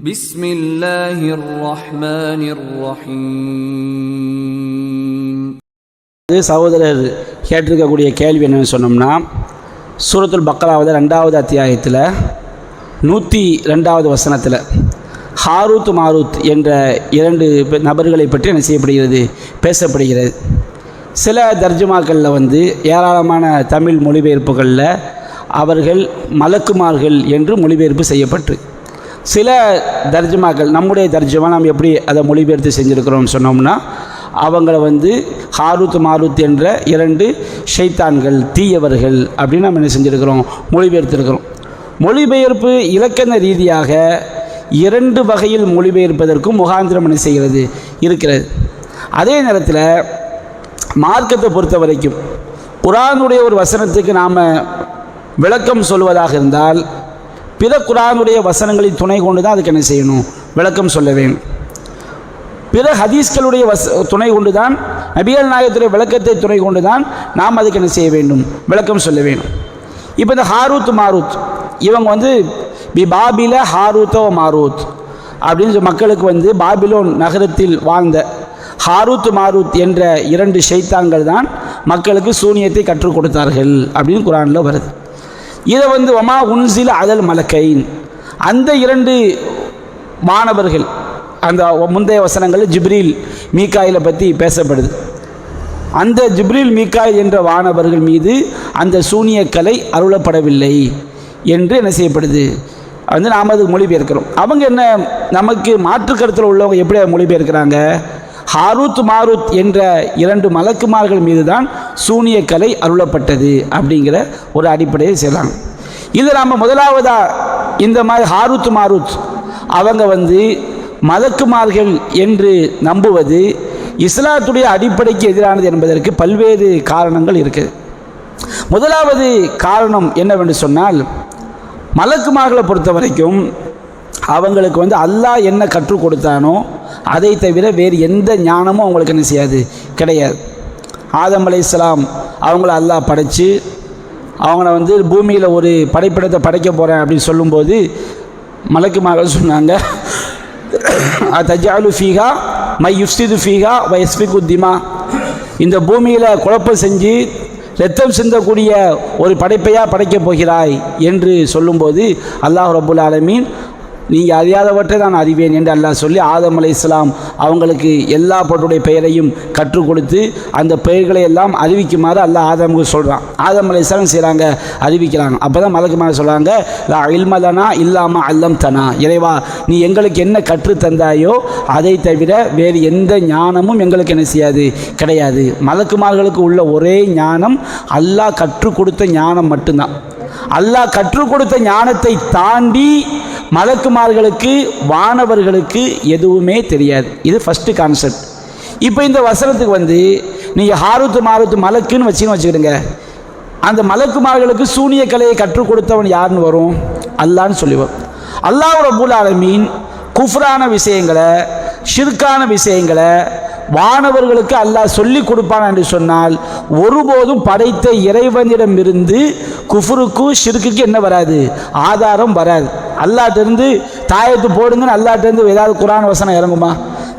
بسم الله الرحمن الرحيم இது சகோதரர் கேட்டிருக்கக்கூடிய கேள்வி என்னன்னு சொன்னோம்னா சூரத்துல் பக்கராவது ரெண்டாவது அத்தியாயத்தில் நூற்றி ரெண்டாவது வசனத்தில் ஹாரூத் மாரூத் என்ற இரண்டு பெ- நபர்களை பற்றி என்ன செய்யப்படுகிறது பேசப்படுகிறது சில தர்ஜுமாக்களில் வந்து ஏராளமான தமிழ் மொழிபெயர்ப்புகளில் அவர்கள் மலக்குமார்கள் என்று மொழிபெயர்ப்பு செய்யப்பட்டு சில தர்ஜமாக்கள் நம்முடைய தர்ஜமா நாம் எப்படி அதை மொழிபெயர்த்து செஞ்சுருக்கிறோம்னு சொன்னோம்னா அவங்கள வந்து ஹாரூத் மாரூத் என்ற இரண்டு ஷைத்தான்கள் தீயவர்கள் அப்படின்னு நம்ம என்ன செஞ்சுருக்கிறோம்? மொழிபெயர்த்திருக்கிறோம். மொழிபெயர்ப்பு இலக்கண ரீதியாக இரண்டு வகையில் மொழிபெயர்ப்பதற்கும் முகாந்திரம் என்ன செய்கிறது? இருக்கிறது. அதே நேரத்தில் மார்க்கத்தை பொறுத்த வரைக்கும் குரானுடைய ஒரு வசனத்துக்கு நாம் விளக்கம் சொல்வதாக இருந்தால் பிற குரானுடைய வசனங்களின் துணை கொண்டு தான் அதுக்கு என்ன செய்யணும்? விளக்கம் சொல்ல வேண்டும் பிற ஹதீஸ்களுடைய வச துணை கொண்டு தான் நபிகள் நாயகத்துடைய விளக்கத்தை துணை கொண்டு தான் நாம் அதுக்கு என்ன செய்ய வேண்டும்? விளக்கம் சொல்ல வேண்டும் இப்போ இந்த ஹாரூத் மாரூத் இவங்க வந்து பி பாபில ஹாரூத்தோ மாரூத் அப்படின்னு சொல்லி மக்களுக்கு வந்து பாபிலோன் நகரத்தில் வாழ்ந்த ஹாரூத் மாரூத் என்ற இரண்டு ஷைத்தாங்கள் தான் மக்களுக்கு சூனியத்தை கற்றுக் கொடுத்தார்கள் அப்படின்னு குரானில் வருது. இதை வந்து ஒமா உன்சில அதல் மலக்கைன். அந்த இரண்டு மாணவர்கள் அந்த முந்தைய வசனங்களில் ஜிப்ரீல் மீகாயிலை பற்றி பேசப்படுது. அந்த ஜிப்ரீல் மீகாயில் என்ற வானவர்கள் மீது அந்த சூனியக்கலை அருளப்படவில்லை என்று என்ன செய்யப்படுது? வந்து நாம் அது மொழிபெயர்க்கிறோம். அவங்க என்ன நமக்கு மாற்று கருத்தில் உள்ளவங்க எப்படி அதை மொழிபெயர்க்கிறாங்க? ஹாரூத் மாரூத் என்ற இரண்டு மலக்குமார்கள் மீதுதான் சூனிய சூனியக்கலை அருளப்பட்டது அப்படிங்கிற ஒரு அடிப்படையை செய்கிறாங்க இது நாம் முதலாவதாக இந்த மாதிரி ஹாரூத் மாரூத் அவங்க வந்து மலக்குமார்கள் என்று நம்புவது இஸ்லாத்துடைய அடிப்படைக்கு எதிரானது என்பதற்கு பல்வேறு காரணங்கள் இருக்குது. முதலாவது காரணம் என்னவென்று சொன்னால் மலக்குமார்களை பொறுத்த வரைக்கும் அவங்களுக்கு வந்து அல்லாஹ் என்ன கற்றுக் கொடுத்தானோ அதை தவிர வேறு எந்த ஞானமும் அவங்களுக்கு என்ன செய்யாது? கிடையாது. ஆதம் அலைஹிஸ்ஸலாம் அவங்கள அல்லாஹ் படைத்து அவங்கள வந்து பூமியில் ஒரு படைப்பிடத்தை படைக்க போகிறேன் அப்படின்னு சொல்லும்போது மலக்குமார்கள் சொன்னாங்க தஜாலு ஃபீகா மை யுஸ்திது ஃபீகா வயஸ்பிக் உத்திமா இந்த பூமியில் குழப்பம் செஞ்சு ரத்தம் சிந்தக்கூடிய ஒரு படைப்பையாக படைக்கப் போகிறாய் என்று சொல்லும்போது அல்லாஹ் ரபுல் ஆலமீன் நீங்கள் அறியாதவற்றை நான் அறிவேன் என்று அல்லாஹ் சொல்லி ஆதம் அலை இஸ்லாம் அவங்களுக்கு எல்லா பொருளுடைய பெயரையும் கற்றுக் கொடுத்து அந்த பெயர்களை எல்லாம் அறிவிக்குமாறு அல்லாஹ் ஆதமுக்கு சொல்கிறான் ஆதம் அலை இஸ்லாம் செய்கிறாங்க அறிவிக்கிறாங்க. அப்போ தான் மலக்குமார சொல்கிறாங்க லா இல்மலனா இல்லாமல் அல்லம் தனா இறைவா நீ எங்களுக்கு என்ன கற்று தந்தாயோ அதை தவிர வேறு எந்த ஞானமும் எங்களுக்கு என்ன செய்யாது? கிடையாது. மலக்குமார்களுக்கு உள்ள ஒரே ஞானம் அல்லாஹ் கற்றுக் கொடுத்த ஞானம் மட்டும்தான். அல்லாஹ் கற்றுக் கொடுத்த ஞானத்தை தாண்டி மலக்குமார்களுக்கு வானவர்களுக்கு எதுவுமே தெரியாது. இது ஃபஸ்ட்டு கான்செப்ட் இப்போ இந்த வசனத்துக்கு வந்து நீங்கள் ஹாரூத்து மாருத்து மலக்குன்னு வச்சுன்னு வச்சுக்கிடுங்க. அந்த மலக்குமார்களுக்கு சூனிய கலையை கற்றுக் கொடுத்தவன் யாருன்னு வரும்? அல்லான்னு சொல்லுவோம். வரும் அல்லாஹ் ரபுல் ஆலமீன் குஃப்ரான விஷயங்களை ஷிர்கான விஷயங்களை வானவர்களுக்கு அல்லாஹ் சொல்லி கொடுப்பான் என்று சொன்னால் ஒருபோதும் படைத்த இறைவனிடமிருந்து குஃபுருக்கு ஷிர்க்குக்கு என்ன வராது? ஆதாரம் வராது. அல்லாட்டிருந்து தாயத்து போடுங்கன்னு அல்லாட்டிருந்து ஏதாவது குரான் வசனம் இறங்குமா?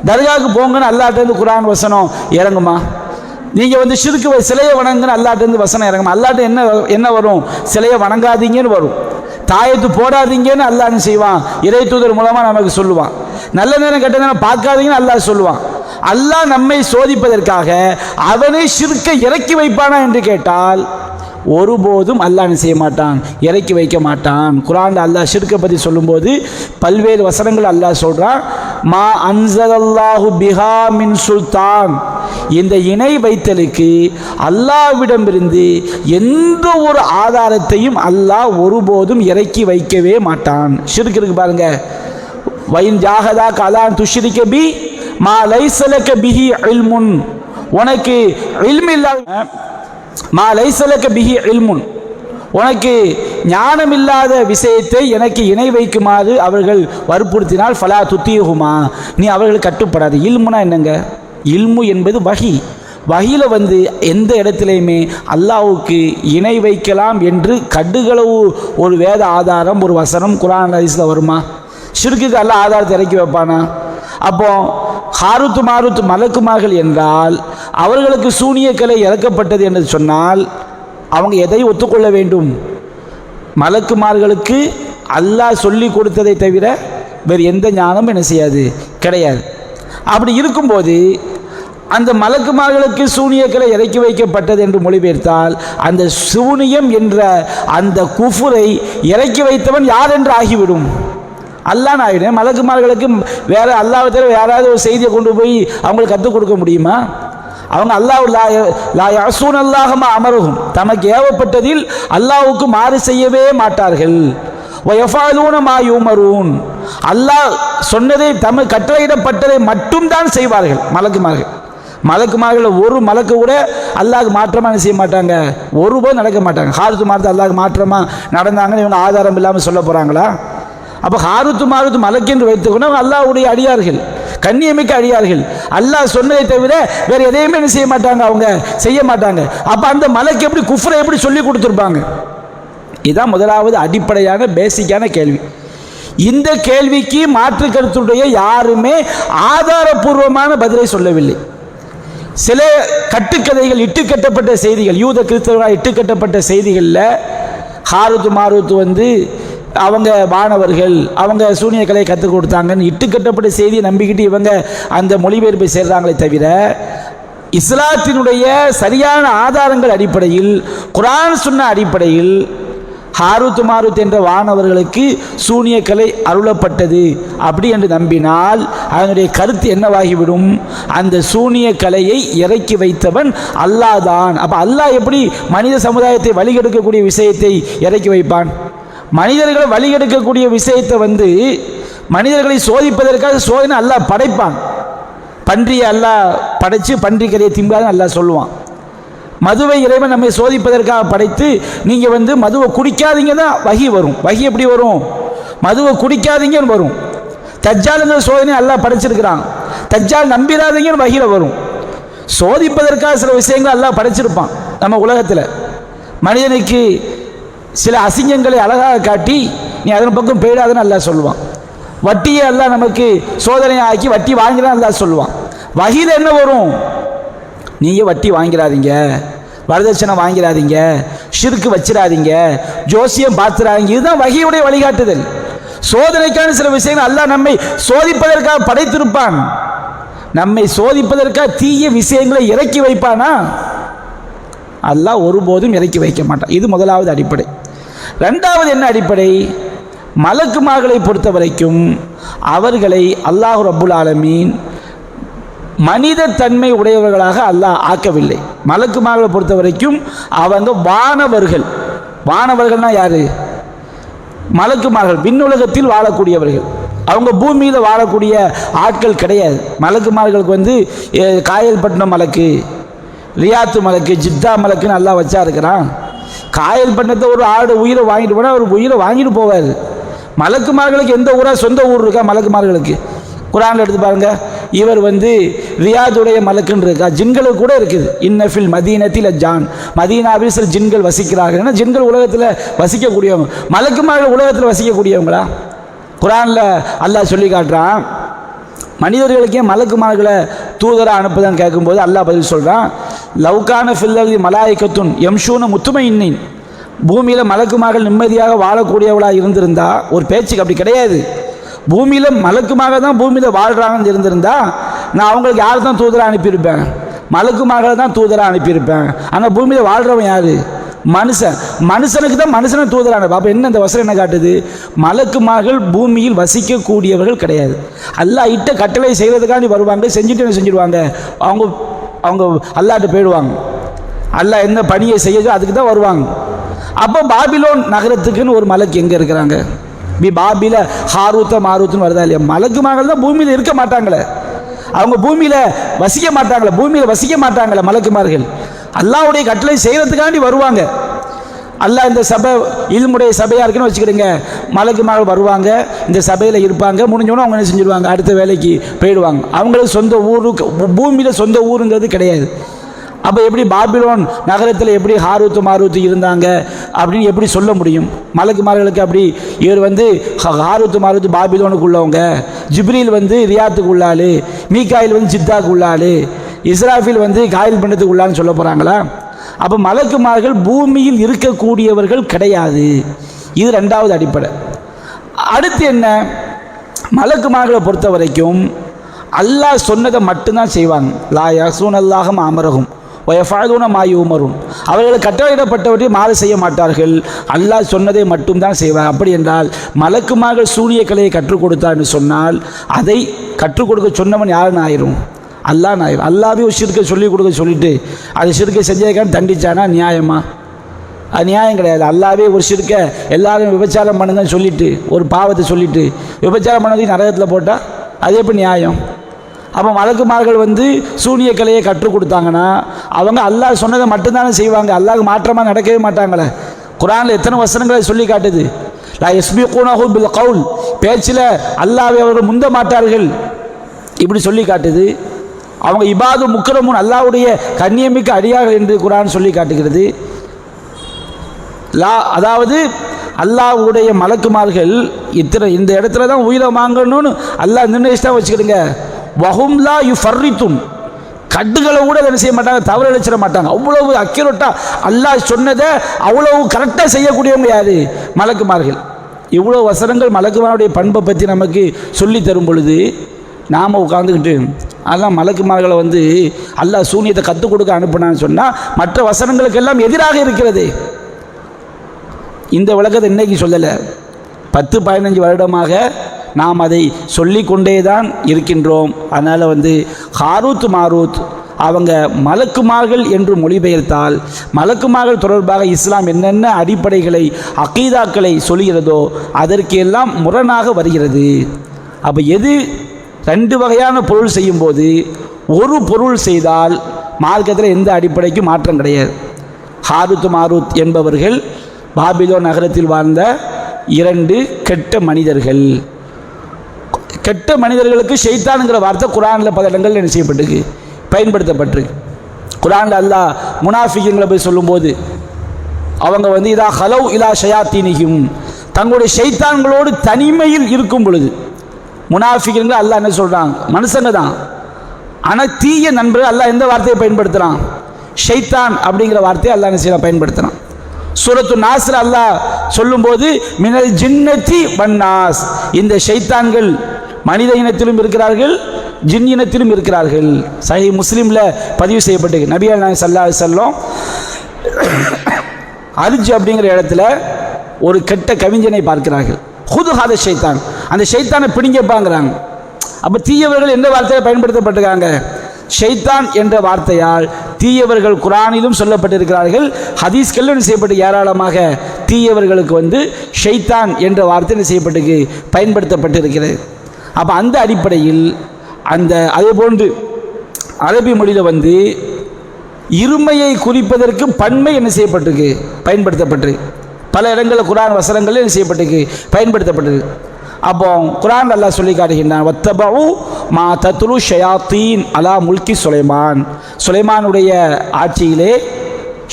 தர்காவுக்கு போங்கன்னு அல்லாட்டிருந்து குரான் வசனம் இறங்குமா? நீங்கள் வந்து சிறுக்கு வ- சிலையை வணங்குன்னு அல்லாட்டிருந்து வசனம் இறங்குமா? அல்லாட்டு என்ன என்ன வரும்? சிலையை வணங்காதீங்கன்னு வரும். தாயத்து போடாதீங்கன்னு அல்லான்னு செய்வான்? இறை தூதர் மூலமாக நமக்கு சொல்லுவான். நல்ல நேரம் கெட்ட நேரம் பார்க்காதீங்கன்னு அல்லாஹ் சொல்லுவான். அல்லாஹ் நம்மை சோதிப்பதற்காக அவனை சிறுக்க இறக்கி வைப்பானா என்று கேட்டால் ஒருபோதும் அல்லாஹ் செய்ய மாட்டான்? இறக்கி வைக்க மாட்டான். குரான் அல்லாஹ் ஷிர்க்கை பற்றி சொல்லும்போது பல்வேறு வசனங்கள் அல்லாஹ் சொல்கிறான் மா அன்சதல்லாஹு பிஹா மின் சுல்தான். இந்த இணை வைத்தலுக்கு அல்லாவிடமிருந்து எந்த ஒரு ஆதாரத்தையும் அல்லாஹ் ஒருபோதும் இறக்கி வைக்கவே மாட்டான். ஷிர்க் இருக்கு பாருங்க. வயின் ஜாகதா கலான் துஷிரிக்க பி மா லைசலக்க பிஹி இல்முன். உனக்கு இல்ம் இல்லாத மா லைசலக்க பிஹி இல்முன். உனக்கு ஞானம் இல்லாத விஷயத்தை எனக்கு இணை வைக்குமாறு அவர்கள் வற்புறுத்தினால் ஃபலா துத்தியுகுமா நீ அவர்கள் கட்டுப்படாது. இல்முனா என்னங்க? இல்மு என்பது வகி. வகையில் வந்து எந்த இடத்துலையுமே அல்லாவுக்கு இணை வைக்கலாம் என்று கடுகளவு ஒரு வேத ஆதாரம் ஒரு வசனம் குரான் ஹதீஸில் வருமா? ஷிர்க்குக்கு அல்ல ஆதாரத்தை இறக்கி வைப்பானா? அப்போ ஹாருத்து மாருத்து மலக்குமார்கள் என்றால் அவர்களுக்கு சூனிய கலை இறக்கப்பட்டது என்று சொன்னால் அவங்க எதை ஒத்துக்கொள்ள வேண்டும்? மலக்குமார்களுக்கு அல்லாஹ் சொல்லி கொடுத்ததை தவிர வேறு எந்த ஞானமும் என்ன செய்யாது? கிடையாது. அப்படி இருக்கும்போது அந்த மலக்குமார்களுக்கு சூனியக்களை இறக்கி வைக்கப்பட்டது என்று மொழிபெயர்த்தால் அந்த சூனியம் என்ற அந்த குஃபுரை இறக்கி வைத்தவன் யார் என்று ஆகிவிடும். அல்லாஹ் ஆகிடும் மலக்குமார்களுக்கு வேற அல்லாஹ் தவிர யாராவது ஒரு செய்தியை கொண்டு போய் அவங்களுக்கு கற்றுக் கொடுக்க முடியுமா? அவங்க அல்லாஹ் லா லாய அசூன் அல்லாஹமா அமருகும் தமக்கு ஏவப்பட்டதில் அல்லாஹ்வுக்கு மாறு செய்யவே மாட்டார்கள். வயஃபாலூன அல்லாஹ் சொன்னதை தம கட்டளையிடப்பட்டதை மட்டும்தான் செய்வார்கள் மலக்குமார்கள். மலக்குமார்கள் ஒரு மலக்கு கூட அல்லாஹ்க்கு மாற்றமாக என்ன செய்ய மாட்டாங்க? ஒருபோது நடக்க மாட்டாங்க. ஹாரத்து மாறுத்து அல்லாஹ்க்கு மாற்றமாக நடந்தாங்கன்னு இவங்க ஆதாரம் இல்லாமல் சொல்ல போகிறாங்களா அப்போ ஹாருத்து மாருத்து மலக்கு என்று வைத்துக்கணும் அல்லாவுடைய அடியார்கள் கண்ணியமிக்க அடியார்கள். அல்லாஹ் சொன்னதை தவிர வேறு எதையுமே என்ன செய்ய மாட்டாங்க அவங்க? செய்ய மாட்டாங்க. அப்போ அந்த மலைக்கு எப்படி குஃப்ரை எப்படி சொல்லி கொடுத்துருப்பாங்க? இதுதான் முதலாவது அடிப்படையான பேசிக்கான கேள்வி. இந்த கேள்விக்கு மாற்று கருத்துடைய யாருமே ஆதாரபூர்வமான பதிலை சொல்லவில்லை. சில கட்டுக்கதைகள் இட்டுக்கட்டப்பட்ட செய்திகள் யூத கிறிஸ்தவர்களால் இட்டுக்கட்டப்பட்ட செய்திகளில் ஹாருத்து மாருத்து வந்து அவங்க மாணவர்கள் அவங்க சூனிய கலையை கற்றுக் கொடுத்தாங்கன்னு இட்டுக்கட்டப்பட்ட செய்தியை நம்பிக்கிட்டு இவங்க அந்த மொழிபெயர்ப்பை சேர்றாங்களே தவிர இஸ்லாத்தினுடைய சரியான ஆதாரங்கள் அடிப்படையில் குரான் சொன்ன அடிப்படையில் ஹாரூத் மாருத் என்ற வானவர்களுக்கு சூனியக்கலை கலை அருளப்பட்டது அப்படி என்று நம்பினால் அதனுடைய கருத்து என்னவாகிவிடும்? அந்த சூனிய கலையை இறக்கி வைத்தவன் அல்லாஹ் தான். அப்போ அல்லாஹ் எப்படி மனித சமுதாயத்தை வழிகெடுக்கக்கூடிய விஷயத்தை இறக்கி வைப்பான்? மனிதர்களை வழிகெடுக்கக்கூடிய விஷயத்தை வந்து மனிதர்களை சோதிப்பதற்காக சோதனை அல்லா படைப்பான். பன்றியை அல்லா படைச்சு பன்றி கரையை திம்பாதுன்னு நல்லா சொல்லுவான். மதுவை இறைவன் நம்மை சோதிப்பதற்காக படைத்து நீங்கள் வந்து மதுவை குடிக்காதீங்க தான் வகி வரும். வகி எப்படி வரும்? மதுவை குடிக்காதீங்கன்னு வரும். தஜ்ஜாலுங்கிற சோதனை அல்லாஹ் படைச்சிருக்கிறான். தஜ்ஜால் நம்பிடாதீங்கன்னு வகையில் வரும். சோதிப்பதற்காக சில விஷயங்கள் எல்லாம் படைச்சிருப்பான் நம்ம உலகத்தில். மனிதனுக்கு சில அசிங்கங்களை அழகாக காட்டி நீ அதன் பக்கம் போயிடாதுன்னு அல்லாஹ் சொல்லுவான். வட்டியை எல்லாம் நமக்கு சோதனையாக்கி வட்டி வாங்கிதான் அல்லாஹ் சொல்லுவான். வகையில் என்ன வரும்? நீங்கள் வட்டி வாங்கிடாதீங்க வரதட்சணை வாங்கிடாதீங்க ஷிருக்கு வச்சிடாதீங்க ஜோசியம் பார்த்துடாதீங்க. இதுதான் வகையுடைய வழிகாட்டுதல். சோதனைக்கான சில விஷயங்கள் அல்லாஹ் நம்மை சோதிப்பதற்காக படைத்திருப்பான். நம்மை சோதிப்பதற்காக தீய விஷயங்களை இறக்கி வைப்பானா? அல்லாஹ் ஒருபோதும் இறக்கி வைக்க மாட்டான். இது முதலாவது அடிப்படை. ரெண்டாவது என்ன அடிப்படை? மலக்குமார்களை பொறுத்த வரைக்கும் அவர்களை அல்லாஹ் ரபுல் ஆலமீன் மனித தன்மை உடையவர்களாக அல்லாஹ் ஆக்கவில்லை. மலக்குமார்களை பொறுத்த வரைக்கும் அவங்க வானவர்கள். வானவர்கள்னா யாரு? மலக்குமார்கள். விண்ணுலகத்தில் வாழக்கூடியவர்கள். அவங்க பூமியில் வாழக்கூடிய ஆட்கள் கிடையாது. மலக்குமார்களுக்கு வந்து காயல்பட்டினம் மலக்கு ரியாத்து மலக்கு ஜித்தா மலக்குன்னு நல்லா வச்சா இருக்கிறான். காயல் பண்ணத்தை ஒரு ஆடு உயிரை வாங்கிட்டு போனால் அவர் உயிரை வாங்கிட்டு போவார். மலக்குமார்களுக்கு எந்த ஊராக சொந்த ஊர் இருக்கா மலக்குமார்களுக்கு? குரானில் எடுத்து பாருங்க. இவர் வந்து ரியாதுடைய மலக்குன்னு இருக்கா. ஜின்களுக்கு கூட இருக்குது. இன்னஃபில் மதீனத்தில் ஜான் மதீனாவில் சில ஜின்கள் வசிக்கிறார்கள். ஏன்னா ஜின்கள் உலகத்தில் வசிக்கக்கூடியவங்க. மலக்குமார்கள் உலகத்தில் வசிக்கக்கூடியவங்களா? குரானில் அல்லாஹ் சொல்லி காட்டுறான். மனிதர்களுக்கே மலக்குமார்களை தூதராக அனுப்புதான்னு கேட்கும்போது அல்லாஹ் பதில் சொல்கிறான் லவ்கான ஃபில்லதி மலாய்க்கத்துன் எம்ஷூன முத்துமை இன்னின் பூமியில் மலக்குமாக நிம்மதியாக வாழக்கூடியவளாக இருந்திருந்தா ஒரு பேச்சுக்கு அப்படி கிடையாது. பூமியில் மலக்குமாக தான் பூமியில் வாழ்கிறாங்கன்னு இருந்திருந்தா நான் அவங்களுக்கு யார் தான் தூதராக அனுப்பியிருப்பேன்? மலக்குமாக தான் தூதராக அனுப்பியிருப்பேன். ஆனால் பூமியில் வாழ்கிறவன் யார்? மனுஷன். மனுஷனுக்கு தான் மனுஷனை தூதரான அப்போ என்ன இந்த வசனம் என்ன காட்டுது? மலக்குமார்கள் பூமியில் வசிக்கக்கூடியவர்கள் கிடையாது. அல்லா இட்ட கட்டளை செய்கிறதுக்காண்டி வருவாங்க செஞ்சுட்டு என்ன அவங்க அவங்க அல்லாட்ட போயிடுவாங்க. அல்லா என்ன பணியை செய்யதோ அதுக்கு தான் வருவாங்க. அப்போ பாபிலோன் நகரத்துக்குன்னு ஒரு மலக்கு எங்கே இருக்கிறாங்க? பி பாபில ஹாரூத்த மாரூத்துன்னு வருதா இல்லையா? மலக்கு மகள் தான் பூமியில் இருக்க மாட்டாங்களே. அவங்க பூமியில் வசிக்க மாட்டாங்களே பூமியில் வசிக்க மாட்டாங்களே மலக்குமார்கள் அல்லாவுடைய கட்டளை செய்கிறதுக்காண்டி வருவாங்க. அல்ல இந்த சபை இல்முடைய சபையாக இருக்குன்னு வச்சுக்கிடுங்க. மலைக்கு மகள் வருவாங்க இந்த சபையில் இருப்பாங்க முடிஞ்சோன்னு அவங்க என்ன செஞ்சுருவாங்க? அடுத்த வேலைக்கு போயிடுவாங்க. அவங்களுக்கு சொந்த ஊருக்கு பூமியில் சொந்த ஊருங்கிறது கிடையாது. அப்போ எப்படி பாபிலோன் நகரத்தில் எப்படி ஹாரூத்து மாரூத்து இருந்தாங்க அப்படின்னு எப்படி சொல்ல முடியும்? மலக்குமார்களுக்கு அப்படி இவர் வந்து ஹாரூத்து மாரூத்து பாபிலோனுக்கு உள்ளவங்க ஜிப்ரீல் வந்து ரியாத்துக்கு உள்ளாளு மீகாயில் வந்து ஜித்தாக்கு உள்ளாளு இஸ்ராஃபில் வந்து காயில் பண்ணத்துக்கு உள்ளான்னு சொல்ல போகிறாங்களா அப்போ மலக்குமார்கள் பூமியில் இருக்கக்கூடியவர்கள் கிடையாது. இது ரெண்டாவது அடிப்படை. அடுத்து என்ன? மலக்குமார்களை பொறுத்த வரைக்கும் அல்லாஹ் சொன்னதை மட்டும்தான் செய்வாங்க. லா யசூன் அல்லாஹம் அமரகும் ஒயஃபாதூன மாயு உமரும் அவர்கள் கட்டளையிடப்பட்டவற்றை மாறு செய்ய மாட்டார்கள். அல்லாஹ் சொன்னதை மட்டும்தான் செய்வார். அப்படி என்றால் மலக்குமார்கள் சூரிய கலையை கற்றுக் கொடுத்தான்னு சொன்னால் அதை கற்றுக் கொடுக்க சொன்னவன் யாருன்னு ஆயிரும். அல்லாஹ் நாயம் அல்லாவே ஒரு சிறுக்கை சொல்லிக் கொடுக்க சொல்லிட்டு அது சிறுக்கை செஞ்சதுக்கான தண்டிச்சானா? நியாயமா? அது நியாயம் கிடையாது. அல்லாவே ஒரு சிறுக்க எல்லாரும் விபச்சாரம் பண்ணுங்கன்னு சொல்லிட்டு ஒரு பாவத்தை சொல்லிட்டு விபச்சாரம் பண்ணதையும் நரகத்தில் போட்டால் அது எப்படி நியாயம்? அப்போ மலக்குமார்கள் வந்து சூனிய கலையை கற்றுக் கொடுத்தாங்கன்னா அவங்க அல்லாஹ் சொன்னதை மட்டும்தானே செய்வாங்க. அல்லாஹ் மாற்றமாக நடக்கவே மாட்டாங்களே. குரானில் எத்தனை வசனங்களை சொல்லி காட்டுது? லா எஸ்பி பில் கவுல். பேச்சில் அல்லாவை அவர்கள் முந்த மாட்டார்கள். இப்படி சொல்லி காட்டுது. அவங்க இபாது முக்கரமுன் அல்லாவுடைய கண்ணியமிக்க அடியார்கள் என்று குரான் சொல்லி காட்டுகிறது. லா அதாவது அல்லாஹ்வுடைய மலக்குமார்கள் இத்தனை இந்த இடத்துல தான் உயிரை வாங்கணும்னு அல்லாஹ் நிர்ணயிச்சுதான் வச்சுக்கிடுங்க. வஹும்லா யு ஃபர்ரித்தும் கட்டுகளை கூட என்ன செய்ய மாட்டாங்க தவறு அழைச்சிட மாட்டாங்க. அவ்வளவு அக்யூரட்டாக அல்லாஹ் சொன்னதை அவ்வளவு கரெக்டாக செய்யக்கூடியவங்க யாரு? மலக்குமார்கள். இவ்வளோ வசனங்கள் மலக்குமாருடைய பண்பை பற்றி நமக்கு சொல்லி தரும் பொழுது நாம் உட்காந்துக்கிட்டு அதெல்லாம் மலக்குமார்களை வந்து அல்லாஹ் சூனியத்தை கற்றுக் கொடுக்க அனுப்புனான்னு சொன்னால் மற்ற வசனங்களுக்கெல்லாம் எதிராக இருக்கிறது. இந்த விளக்கத்தை இன்னைக்கு சொல்லலை. பத்து பதினஞ்சு வருடமாக நாம் அதை சொல்லிக்கொண்டே தான் இருக்கின்றோம். அதனால் வந்து ஹாரூத் மாரூத் அவங்க மலக்குமார்கள் என்று மொழிபெயர்த்தால் மலக்குமார்கள் தொடர்பாக இஸ்லாம் என்னென்ன அடிப்படைகளை அகீதாக்களை சொல்கிறதோ அதற்கு எல்லாம் முரணாக வருகிறது. அப்போ எது ரெண்டு வகையான பொருள் செய்யும்போது ஒரு பொருள் செய்தால் மார்க்கத்தில் எந்த அடிப்படைக்கும் மாற்றம் கிடையாது. ஹாருத் மாருத் என்பவர்கள் பாபிலோ நகரத்தில் வாழ்ந்த இரண்டு கெட்ட மனிதர்கள். கெட்ட மனிதர்களுக்கு ஷைத்தானுங்கிற வார்த்தை குரானில் பல இடங்கள் என்ன செய்யப்பட்டிருக்கு? பயன்படுத்தப்பட்டிருக்கு. குரானில் அல்லாஹ் முனாஃபிகங்களை போய் சொல்லும்போது அவங்க வந்து இதா ஹலவ் இலா ஷயாத்தீனிகும் தங்களுடைய ஷைத்தான்களோடு தனிமையில் இருக்கும் பொழுது முனாஃபிகங்கள் அல்லாஹ் என்ன சொல்கிறாங்க மனுஷங்க தான் ஆனால் தீய நண்பர்கள் அல்லாஹ் எந்த வார்த்தையை பயன்படுத்துகிறான் ஷைத்தான் அப்படிங்கிற வார்த்தையை அல்லாஹ் என்ன செய்யலாம் பயன்படுத்துகிறான் சூரத்து நாஸ்ல அல்லாஹ் சொல்லும்போது மினல் ஜின்னத்தி வன்னாஸ் இந்த ஷைத்தான்கள் மனித இனத்திலும் இருக்கிறார்கள் ஜின் இனத்திலும் இருக்கிறார்கள். சஹி முஸ்லீமில் பதிவு செய்யப்பட்டு நபிகள் நாயகம் சல்லா செல்லம் அரிஜ் அப்படிங்கிற இடத்துல ஒரு கெட்ட கவிஞனை பார்க்கிறார்கள். ஹுதுஹாத ஷைத்தான். அந்த ஷைத்தானை பிடிங்கப்பாங்கிறாங்க அப்போ தீயவர்கள் எந்த வார்த்தையை பயன்படுத்தப்பட்டிருக்காங்க? ஷைத்தான் என்ற வார்த்தையால் தீயவர்கள் குரானிலும் சொல்லப்பட்டிருக்கிறார்கள். ஹதீஸ்கள் என்ன செய்யப்பட்டு ஏராளமாக தீயவர்களுக்கு வந்து ஷைத்தான் என்ற வார்த்தை என்ன செய்யப்பட்டு பயன்படுத்தப்பட்டிருக்கிறது. அப்போ அந்த அடிப்படையில் அந்த அதே போன்று அரபி மொழியில் வந்து இருமையை குறிப்பதற்கு பன்மை என்ன செய்யப்பட்டிருக்கு? பயன்படுத்தப்பட்டு பல இடங்களில் குரான் வசனங்கள் என்ன செய்யப்பட்டிருக்கு? பயன்படுத்தப்பட்டிருக்கு. அப்போ குரான் அல்லாஹ் சொல்லி காட்டுகின்றான் வத்தபு மா தத்ரு ஷயாத்தீன் அலா முல்கி சுலைமான். சுலைமானுடைய ஆட்சியிலே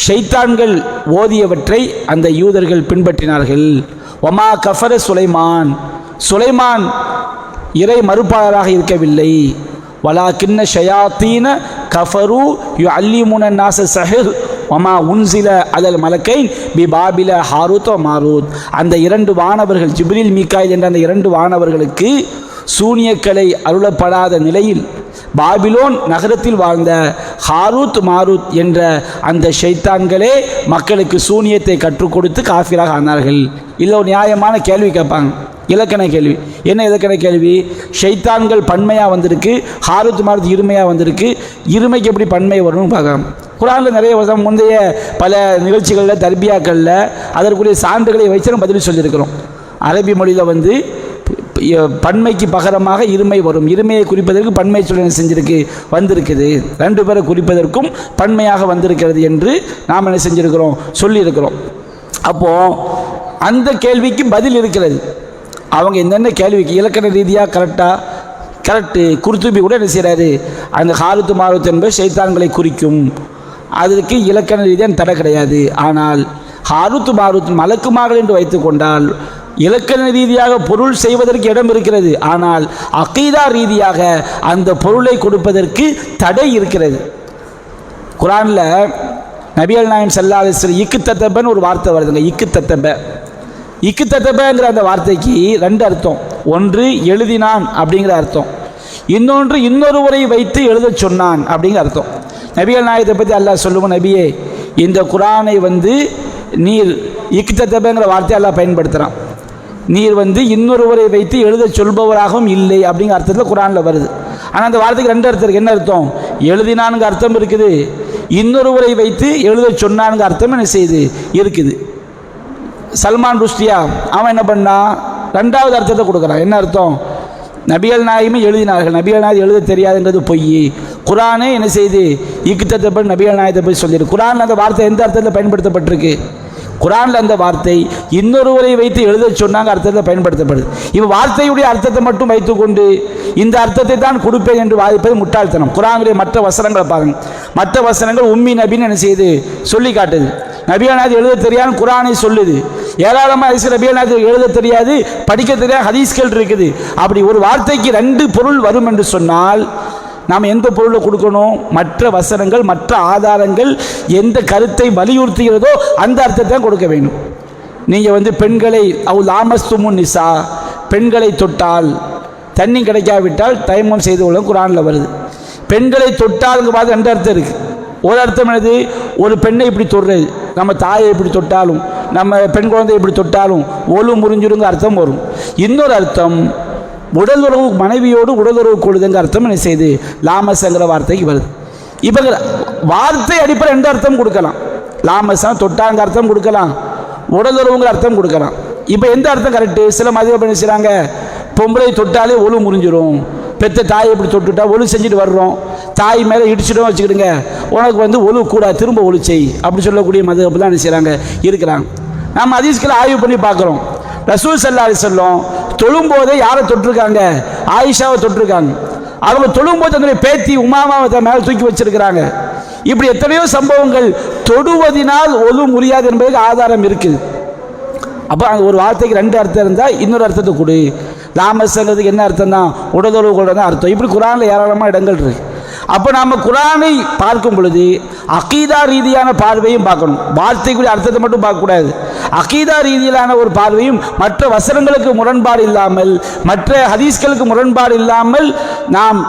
ஷைத்தான்கள் ஓதியவற்றை அந்த யூதர்கள் பின்பற்றினார்கள். ஒமா கஃபர சுலைமான் சுலைமான் இறை மறுப்பாளராக இருக்கவில்லை. வலா கிண்ண ஷயாத்தீன கஃபரு யு அல்லிமுன நாச சஹிர் ஒமா உன்சில அதல் மலக்கை பி பாபில ஹாரூத் மாரூத். அந்த இரண்டு வானவர்கள் ஜிப்ரில் மீக்காயில் என்ற அந்த இரண்டு வானவர்களுக்கு சூனியக்கலை அருளப்படாத நிலையில் பாபிலோன் நகரத்தில் வாழ்ந்த ஹாரூத் மாரூத் என்ற அந்த ஷைத்தான்களே மக்களுக்கு சூனியத்தை கற்றுக் கொடுத்து காஃபிராக ஆனார்கள். இல்லை ஒரு நியாயமான கேள்வி கேட்பாங்க. இலக்கண கேள்வி. என்ன இலக்கண கேள்வி? ஷைத்தான்கள் பன்மையாக வந்திருக்கு ஹாரூத் மாரூத் இருமையாக வந்திருக்கு இருமைக்கு எப்படி பன்மை வரும்னு பார்க்கலாம். குரானில் நிறைய வருஷம் முந்தைய பல நிகழ்ச்சிகளில் தர்பியாக்களில் அதற்குரிய சான்றுகளை வைத்து நம்ம பதில் சொல்லியிருக்கிறோம். அரபி மொழியில் வந்து பன்மைக்கு பகரமாக இருமை வரும். இருமையை குறிப்பதற்கு பன்மை சொல்ல செஞ்சிருக்கு வந்திருக்குது. ரெண்டு பேரை குறிப்பதற்கும் பன்மையாக வந்திருக்கிறது என்று நாம் என்ன செஞ்சிருக்கிறோம் சொல்லியிருக்கிறோம். அப்போ அந்த கேள்விக்கு பதில் இருக்கிறது. அவங்க என்னென்ன கேள்விக்கு இலக்கண ரீதியாக கரெக்டாக கரெக்டு குருத்துபி கூட என்ன செய்கிறாரு அந்த ஹாருத்து மாருத் என்பது சைத்தான்களை குறிக்கும். அதற்கு இலக்கண ரீதியான தடை கிடையாது. ஆனால் ஹாருத்து மாருத்து மலக்குமார்கள் என்று வைத்துக்கொண்டால் இலக்கண ரீதியாக பொருள் செய்வதற்கு இடம் இருக்கிறது. ஆனால் அகீதா ரீதியாக அந்த பொருளை கொடுப்பதற்கு தடை இருக்கிறது. குரானில் நபியல் நாயன் சல்லா இக்கு தத்தப்பன்னு ஒரு வார்த்தை வருதுங்க. இக்கு தத்தப்ப இக்கு தத்தப்பங்கிற அந்த வார்த்தைக்கு ரெண்டு அர்த்தம். ஒன்று எழுதினான் அப்படிங்கிற அர்த்தம். இன்னொன்று இன்னொருவரை வைத்து எழுதச் சொன்னான் அப்படிங்கிற அர்த்தம். நபிகள் நாயகத்தை பற்றி அல்லாஹ் சொல்லுவோம் நபியே இந்த குரானை வந்து நீர் இக்கு வார்த்தையை எல்லாம் பயன்படுத்துகிறான் நீர் வந்து இன்னொருவரை வைத்து எழுத சொல்பவராகவும் இல்லை அப்படிங்கிற அர்த்தத்தில் குரானில் வருது. ஆனால் அந்த வார்த்தைக்கு ரெண்டு அர்த்தம் இருக்குது என்ன அர்த்தம்? எழுதினானுங்க அர்த்தம் இருக்குது. இன்னொருவரை வைத்து எழுத சொன்னானுங்க அர்த்தம் என்ன செய்யுது? இருக்குது. சல்மான் ருஷ்டியா அவன் என்ன பண்ணான்? ரெண்டாவது அர்த்தத்தை கொடுக்குறான். என்ன அர்த்தம்? நபிகள் நாயகமே எழுதினார்கள். நபிகள் நாயகம் எழுத தெரியாதுன்றது பொய். குரானே என்ன செய்து? இக்குத்தத்தை பற்றி நபிகள் நாயகத்தை பற்றி சொல்லியிருக்கு குரானில் அந்த வார்த்தை எந்த அர்த்தத்தில் பயன்படுத்தப்பட்டிருக்கு? குரானில் அந்த வார்த்தை இன்னொருவரை வைத்து எழுத சொன்னாங்க அர்த்தத்தில் பயன்படுத்தப்படுது. இப்போ வார்த்தையுடைய அர்த்தத்தை மட்டும் வைத்துக்கொண்டு இந்த அர்த்தத்தை தான் கொடுப்பேன் என்று வாதிப்பது முட்டாள்தனம். குரானுடைய மற்ற வசனங்களை பாருங்கள் மற்ற வசனங்கள் உம்மி நபின்னு என்ன செய்யுது சொல்லி காட்டுது நபியானாது எழுத தெரியாது குரானை சொல்லுது. ஏராளமாக ஹதீஸ் நபியானாது எழுத தெரியாது படிக்க தெரியாது ஹதீஸ்கள் இருக்குது. அப்படி ஒரு வார்த்தைக்கு ரெண்டு பொருள் வரும் என்று சொன்னால் நாம் எந்த பொருளை கொடுக்கணும்? மற்ற வசனங்கள் மற்ற ஆதாரங்கள் எந்த கருத்தை வலியுறுத்துகிறதோ அந்த அர்த்தத்தை தான் கொடுக்க வேண்டும். நீங்கள் வந்து பெண்களை அவு லாமஸ்துமு நிசா பெண்களை தொட்டால் தண்ணி கிடைக்காவிட்டால் தயமம் செய்து கொள்ள குரானில் வருது. பெண்களை தொட்டால் பார்த்து ரெண்டு அர்த்தம் இருக்குது ஒரு அர்த்தம் என்னது? ஒரு பெண்ணை இப்படி தொடுறது நம்ம தாயை இப்படி தொட்டாலும் நம்ம பெண் குழந்தை இப்படி தொட்டாலும் ஒழு முறிஞ்சிருங்க அர்த்தம் வரும். இன்னொரு அர்த்தம் உடலுறவு மனைவியோடு உடலுறவு கொள்ளுதுங்க அர்த்தம் என்ன செய்யுது? லாமசங்கிற வார்த்தைக்கு வருது. இப்போ வார்த்தை அடிப்படை ரெண்டு அர்த்தம் கொடுக்கலாம். லாமசம் தொட்டாங்க அர்த்தம் கொடுக்கலாம். உடலுறவுங்கிற அர்த்தம் கொடுக்கலாம். இப்போ எந்த அர்த்தம் கரெக்டு சில மதிப்பு என்ன செய்கிறாங்க பொம்பளை தொட்டாலே ஒழு முறிஞ்சிரும். பெத்த தாயை இப்படி தொட்டுட்டா ஒழு செஞ்சுட்டு வர்றோம். தாய் மேலே இடிச்சிடும் வச்சுக்கிடுங்க. உனக்கு வந்து ஒழு கூடா திரும்ப ஒழு செய். அப்படி சொல்லக்கூடிய மதுப்பு தான் செய்கிறாங்க இருக்கிறாங்க. நம்ம அதீஸ்களை ஆய்வு பண்ணி பார்க்குறோம். ரசூல் சல்லா செல்லும் சொல்லும் தொழும்போதே யாரை தொட்டிருக்காங்க? ஆயிஷாவை தொட்டிருக்காங்க. அவங்க தொழும்போது தன்னுடைய பேத்தி உமாமாவை தன் மேலே தூக்கி வச்சிருக்கிறாங்க. இப்படி எத்தனையோ சம்பவங்கள் தொடுவதினால் ஒழு முடியாது என்பதற்கு ஆதாரம் இருக்குது. அப்போ ஒரு வார்த்தைக்கு ரெண்டு அர்த்தம் இருந்தால் இன்னொரு அர்த்தத்தை கொடு. லாமஸ்ங்கிறதுக்கு என்ன அர்த்தம் தான் உடலுறவு கொள்ள தான் அர்த்தம். இப்படி குரானில் ஏராளமாக இடங்கள் இருக்கு. அப்போ நாம் குரானை பார்க்கும் பொழுது அகீதா ரீதியான பார்வையும் பார்க்கணும். வார்த்தைக்குரிய அர்த்தத்தை மட்டும் பார்க்கக்கூடாது அகீதா ரீதியிலான ஒரு பார்வையும் மற்ற வசனங்களுக்கு முரண்பாடு இல்லாமல் மற்ற ஹதீஸ்களுக்கு முரண்பாடு இல்லாமல் நாம்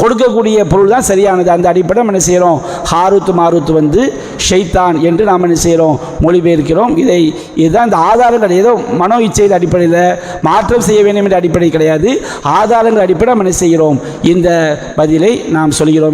கொடுக்கக்கூடிய பொருள் தான் சரியானது. அந்த அடிப்படை நம்ம என்ன செய்கிறோம் ஹாருத்து மாருத்து வந்து ஷைத்தான் என்று நாம் என்ன செய்கிறோம் மொழிபெயர்க்கிறோம். இதை இதுதான் இந்த ஆதாரங்கள். ஏதோ மனோ இச்சையின் அடிப்படையில் மாற்றம் செய்ய வேண்டும் என்ற அடிப்படை கிடையாது. ஆதாரங்கள் அடிப்படை நம்ம என்ன செய்கிறோம்? இந்த பதிலை நாம் சொல்கிறோம்.